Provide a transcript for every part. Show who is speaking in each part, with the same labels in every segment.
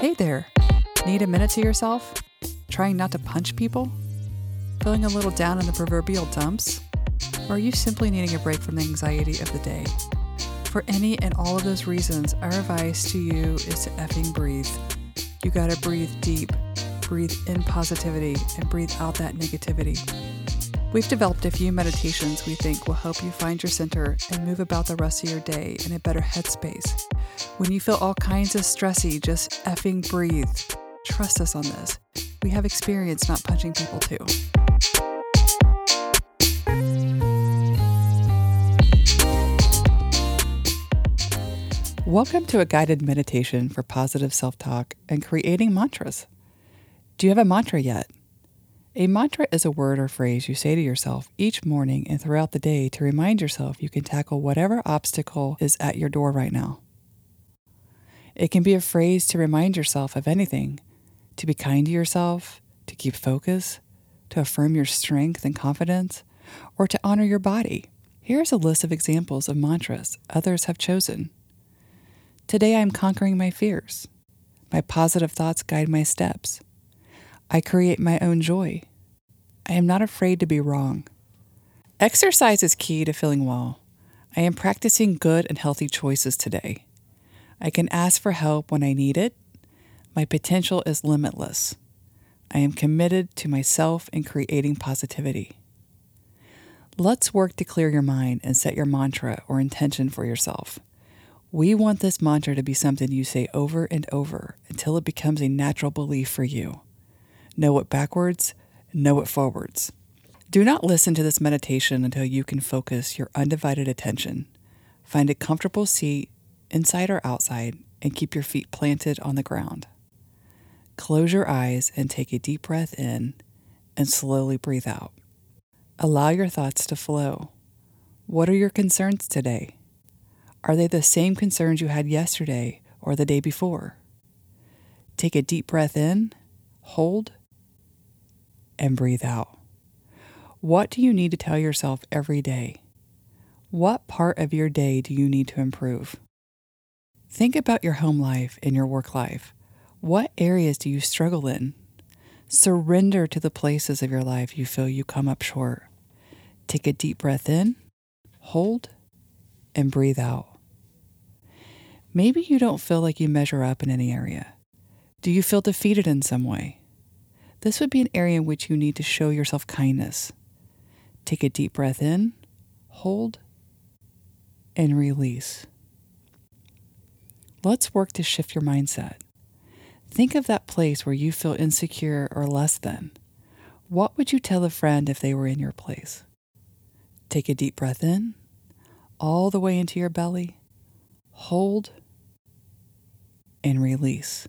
Speaker 1: Hey there. Need a minute to yourself? Trying not to punch people? Feeling a little down in the proverbial dumps? Or are you simply needing a break from the anxiety of the day? For any and all of those reasons, our advice to you is to effing breathe. You gotta breathe deep, breathe in positivity, and breathe out that negativity. We've developed a few meditations we think will help you find your center and move about the rest of your day in a better headspace. When you feel all kinds of stressy, just effing breathe. Trust us on this. We have experience not punching people too. Welcome to a guided meditation for positive self talk and creating mantras. Do you have a mantra yet? A mantra is a word or phrase you say to yourself each morning and throughout the day to remind yourself you can tackle whatever obstacle is at your door right now. It can be a phrase to remind yourself of anything, to be kind to yourself, to keep focus, to affirm your strength and confidence, or to honor your body. Here's a list of examples of mantras others have chosen. Today I'm conquering my fears. My positive thoughts guide my steps. I create my own joy. I am not afraid to be wrong. Exercise is key to feeling well. I am practicing good and healthy choices today. I can ask for help when I need it. My potential is limitless. I am committed to myself and creating positivity. Let's work to clear your mind and set your mantra or intention for yourself. We want this mantra to be something you say over and over until it becomes a natural belief for you. Know it backwards, know it forwards. Do not listen to this meditation until you can focus your undivided attention. Find a comfortable seat, inside or outside, and keep your feet planted on the ground. Close your eyes and take a deep breath in and slowly breathe out. Allow your thoughts to flow. What are your concerns today? Are they the same concerns you had yesterday or the day before? Take a deep breath in, hold, and breathe out. What do you need to tell yourself every day? What part of your day do you need to improve? Think about your home life and your work life. What areas do you struggle in? Surrender to the places of your life you feel you come up short. Take a deep breath in, hold, and breathe out. Maybe you don't feel like you measure up in any area. Do you feel defeated in some way? This would be an area in which you need to show yourself kindness. Take a deep breath in, hold, and release. Let's work to shift your mindset. Think of that place where you feel insecure or less than. What would you tell a friend if they were in your place? Take a deep breath in, all the way into your belly, hold, and release.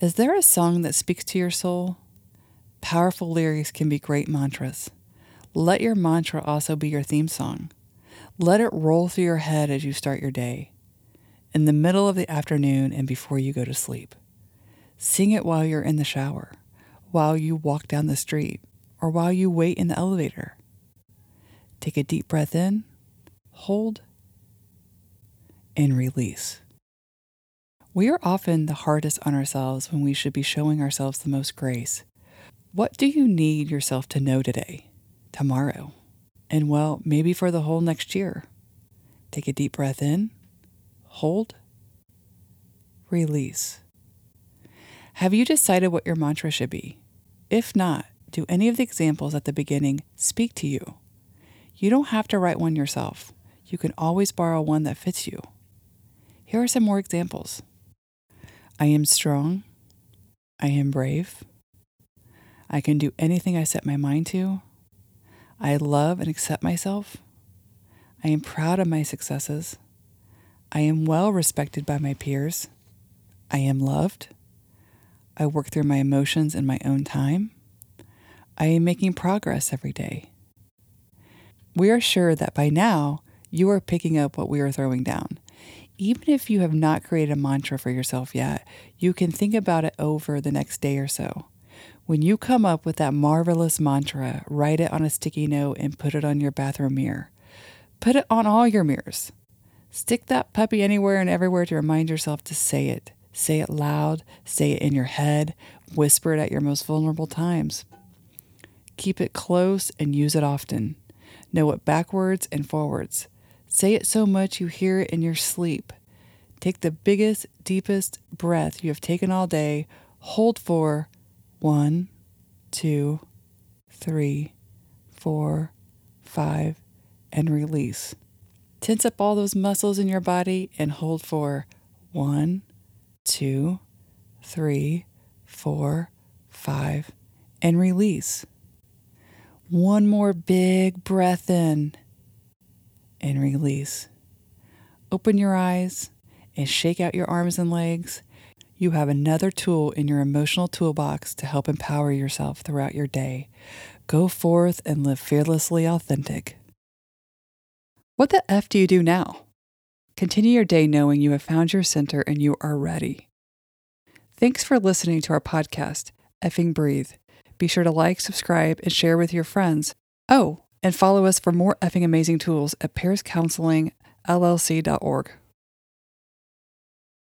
Speaker 1: Is there a song that speaks to your soul? Powerful lyrics can be great mantras. Let your mantra also be your theme song. Let it roll through your head as you start your day, in the middle of the afternoon, and before you go to sleep. Sing it while you're in the shower, while you walk down the street, or while you wait in the elevator. Take a deep breath in, hold, and release. We are often the hardest on ourselves when we should be showing ourselves the most grace. What do you need yourself to know today, tomorrow, and well, maybe for the whole next year? Take a deep breath in, hold, release. Have you decided what your mantra should be? If not, do any of the examples at the beginning speak to you? You don't have to write one yourself. You can always borrow one that fits you. Here are some more examples. I am strong. I am brave. I can do anything I set my mind to. I love and accept myself. I am proud of my successes. I am well respected by my peers. I am loved. I work through my emotions in my own time. I am making progress every day. We are sure that by now you are picking up what we are throwing down even if you have not created a mantra for yourself yet, you can think about it over the next day or so. When you come up with that marvelous mantra, write it on a sticky note and put it on your bathroom mirror. Put it on all your mirrors. Stick that puppy anywhere and everywhere to remind yourself to say it. Say it loud, say it in your head, whisper it at your most vulnerable times. Keep it close and use it often. Know it backwards and forwards. Say it so much you hear it in your sleep. Take the biggest, deepest breath you have taken all day. Hold for one, two, three, four, five, and release. Tense up all those muscles in your body and hold for one, two, three, four, five, and release. One more big breath in and release. Open your eyes and shake out your arms and legs. You have another tool in your emotional toolbox to help empower yourself throughout your day. Go forth and live fearlessly authentic. What the F do you do now? Continue your day knowing you have found your center and you are ready. Thanks for listening to our podcast, Effing Breathe. Be sure to like, subscribe, and share with your friends. Oh, and follow us for more effing amazing tools at pariscounselingllc.org.